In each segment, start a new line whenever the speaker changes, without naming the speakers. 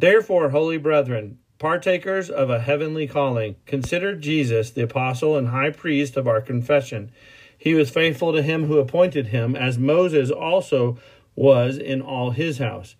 Therefore, holy brethren, partakers of a heavenly calling, consider Jesus the apostle and high priest of our confession. He was faithful to him who appointed him, as Moses also was in all his house.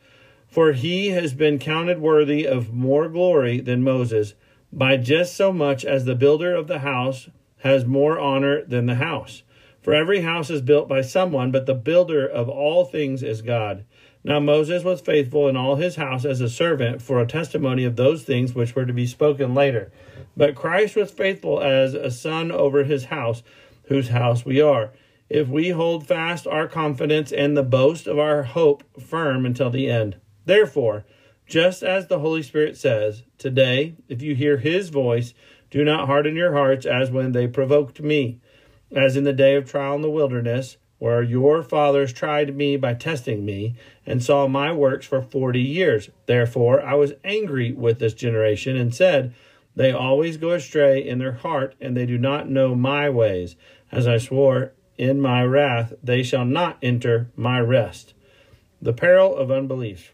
For he has been counted worthy of more glory than Moses, by just so much as the builder of the house has more honor than the house. For every house is built by someone, but the builder of all things is God. Now Moses was faithful in all his house as a servant for a testimony of those things which were to be spoken later. But Christ was faithful as a son over his house, whose house we are. If we hold fast our confidence and the boast of our hope firm until the end. Therefore, just as the Holy Spirit says, Today, if you hear his voice, do not harden your hearts as when they provoked me, as in the day of trial in the wilderness where your fathers tried me by testing me, and saw my works for forty years. Therefore I was angry with this generation, and said, They always go astray in their heart, and they do not know my ways. As I swore in my wrath, they shall not enter my rest. The peril of unbelief.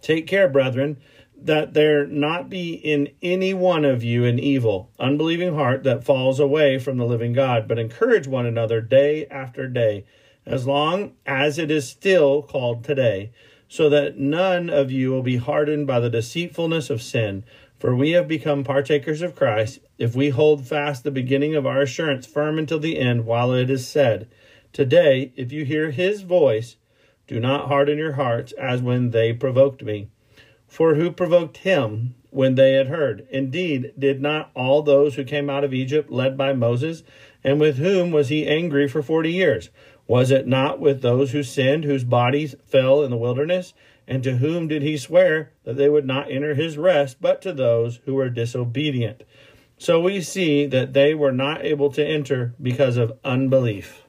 Take care, brethren that there not be in any one of you an evil, unbelieving heart that falls away from the living God, but encourage one another day after day, as long as it is still called today, so that none of you will be hardened by the deceitfulness of sin. For we have become partakers of Christ if we hold fast the beginning of our assurance firm until the end, while it is said, Today, if you hear his voice, do not harden your hearts as when they provoked me. For who provoked him when they had heard? Indeed, did not all those who came out of Egypt led by Moses? And with whom was he angry for forty years? Was it not with those who sinned, whose bodies fell in the wilderness? And to whom did he swear that they would not enter his rest, but to those who were disobedient? So we see that they were not able to enter because of unbelief.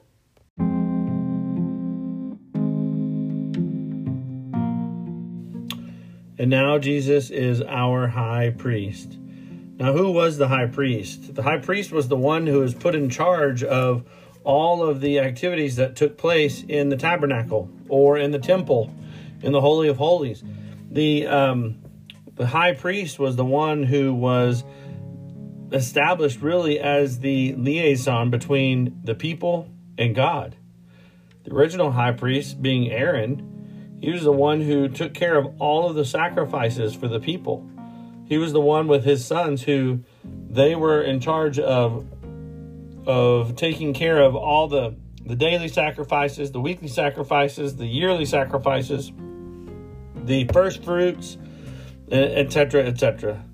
And now Jesus is our high priest. Now, who was the high priest? The high priest was the one who was put in charge of all of the activities that took place in the tabernacle or in the temple, in the Holy of Holies. The, um, the high priest was the one who was established really as the liaison between the people and God. The original high priest being Aaron he was the one who took care of all of the sacrifices for the people. He was the one with his sons who they were in charge of of taking care of all the the daily sacrifices, the weekly sacrifices, the yearly sacrifices, the first fruits, etc., etc.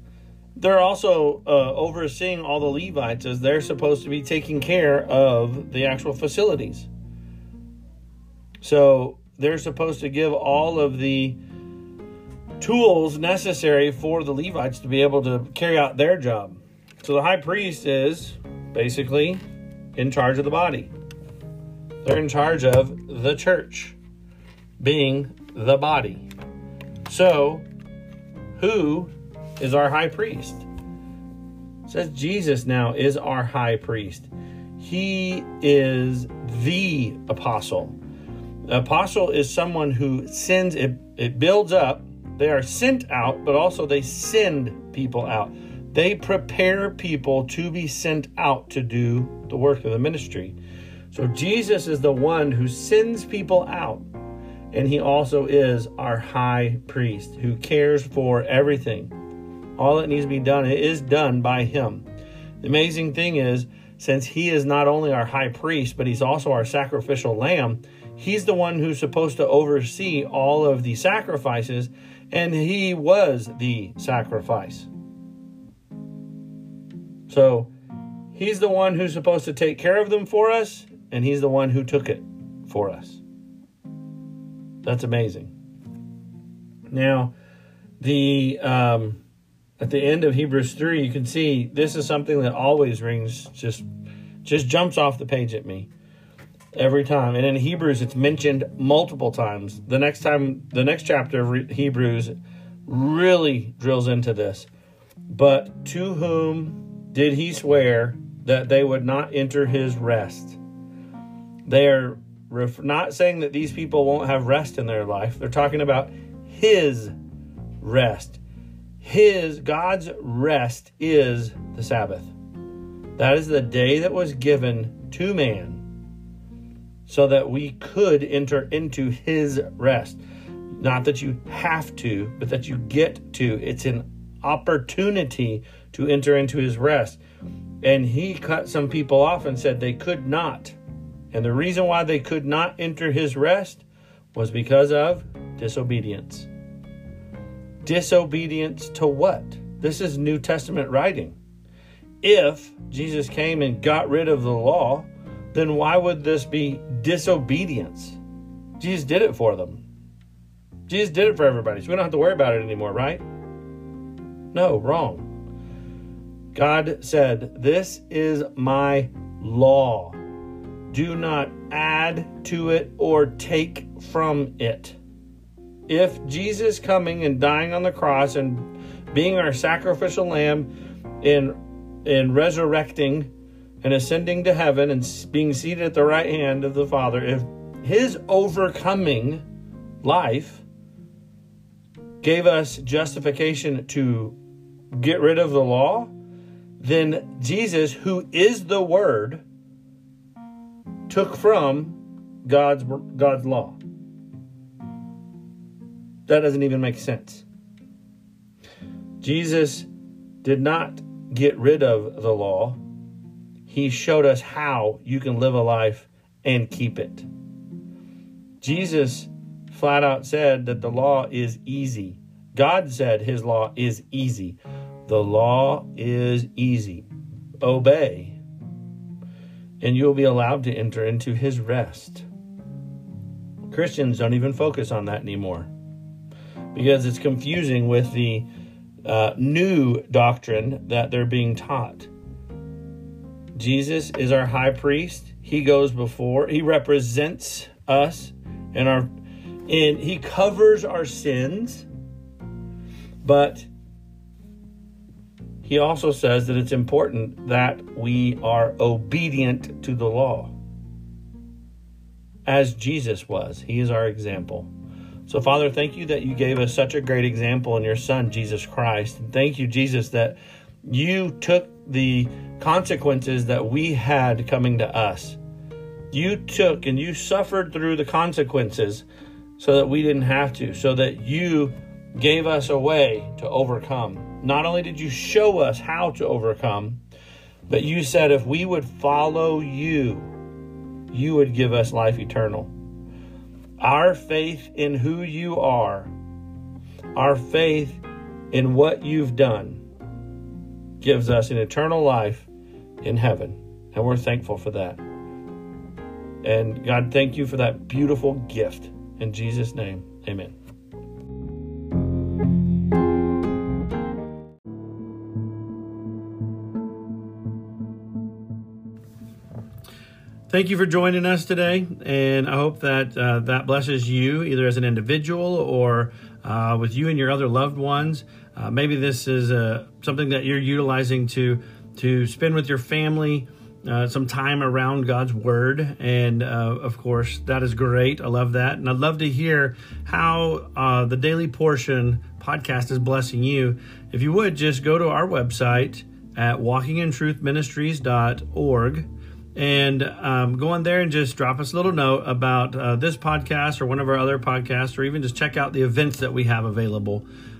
They're also uh, overseeing all the Levites as they're supposed to be taking care of the actual facilities. So they're supposed to give all of the tools necessary for the Levites to be able to carry out their job. So the high priest is basically in charge of the body. They're in charge of the church, being the body. So, who is our high priest? Says Jesus now is our high priest. He is the apostle. Apostle is someone who sends it, it builds up. They are sent out, but also they send people out. They prepare people to be sent out to do the work of the ministry. So Jesus is the one who sends people out. And he also is our high priest who cares for everything. All that needs to be done is done by him. The amazing thing is, since he is not only our high priest, but he's also our sacrificial lamb, he's the one who's supposed to oversee all of the sacrifices, and he was the sacrifice. So he's the one who's supposed to take care of them for us, and he's the one who took it for us. That's amazing. Now, the um, at the end of Hebrews three, you can see this is something that always rings just just jumps off the page at me every time. And in Hebrews, it's mentioned multiple times. The next time, the next chapter of Hebrews really drills into this. But to whom did he swear that they would not enter his rest. They are ref- not saying that these people won't have rest in their life. They're talking about his rest. His, God's rest is the Sabbath. That is the day that was given to man so that we could enter into his rest. Not that you have to, but that you get to. It's an opportunity to enter into his rest. And he cut some people off and said they could not. And the reason why they could not enter his rest was because of disobedience. Disobedience to what? This is New Testament writing. If Jesus came and got rid of the law, then why would this be disobedience? Jesus did it for them. Jesus did it for everybody, so we don't have to worry about it anymore, right? No, wrong. God said, This is my law. Do not add to it or take from it. If Jesus coming and dying on the cross and being our sacrificial lamb in in resurrecting and ascending to heaven and being seated at the right hand of the Father, if his overcoming life gave us justification to get rid of the law, then Jesus, who is the Word, took from God's God's law. That doesn't even make sense. Jesus did not get rid of the law. He showed us how you can live a life and keep it. Jesus flat out said that the law is easy. God said his law is easy. The law is easy. Obey, and you'll be allowed to enter into his rest. Christians don't even focus on that anymore because it's confusing with the uh, new doctrine that they're being taught. Jesus is our high priest. He goes before, he represents us and our and he covers our sins, but he also says that it's important that we are obedient to the law as Jesus was. He is our example. So, Father, thank you that you gave us such a great example in your Son, Jesus Christ. And thank you, Jesus, that you took the consequences that we had coming to us. You took and you suffered through the consequences so that we didn't have to, so that you gave us a way to overcome. Not only did you show us how to overcome, but you said if we would follow you, you would give us life eternal. Our faith in who you are, our faith in what you've done, gives us an eternal life in heaven. And we're thankful for that. And God, thank you for that beautiful gift. In Jesus' name, amen. Thank you for joining us today, and I hope that uh, that blesses you either as an individual or uh, with you and your other loved ones. Uh, maybe this is uh, something that you're utilizing to to spend with your family uh, some time around God's Word, and uh, of course that is great. I love that, and I'd love to hear how the Daily Portion podcast is blessing you. If you would just go to our website at walkingintruthministries.org and um, go on there and just drop us a little note about uh, this podcast or one of our other podcasts, or even just check out the events that we have available.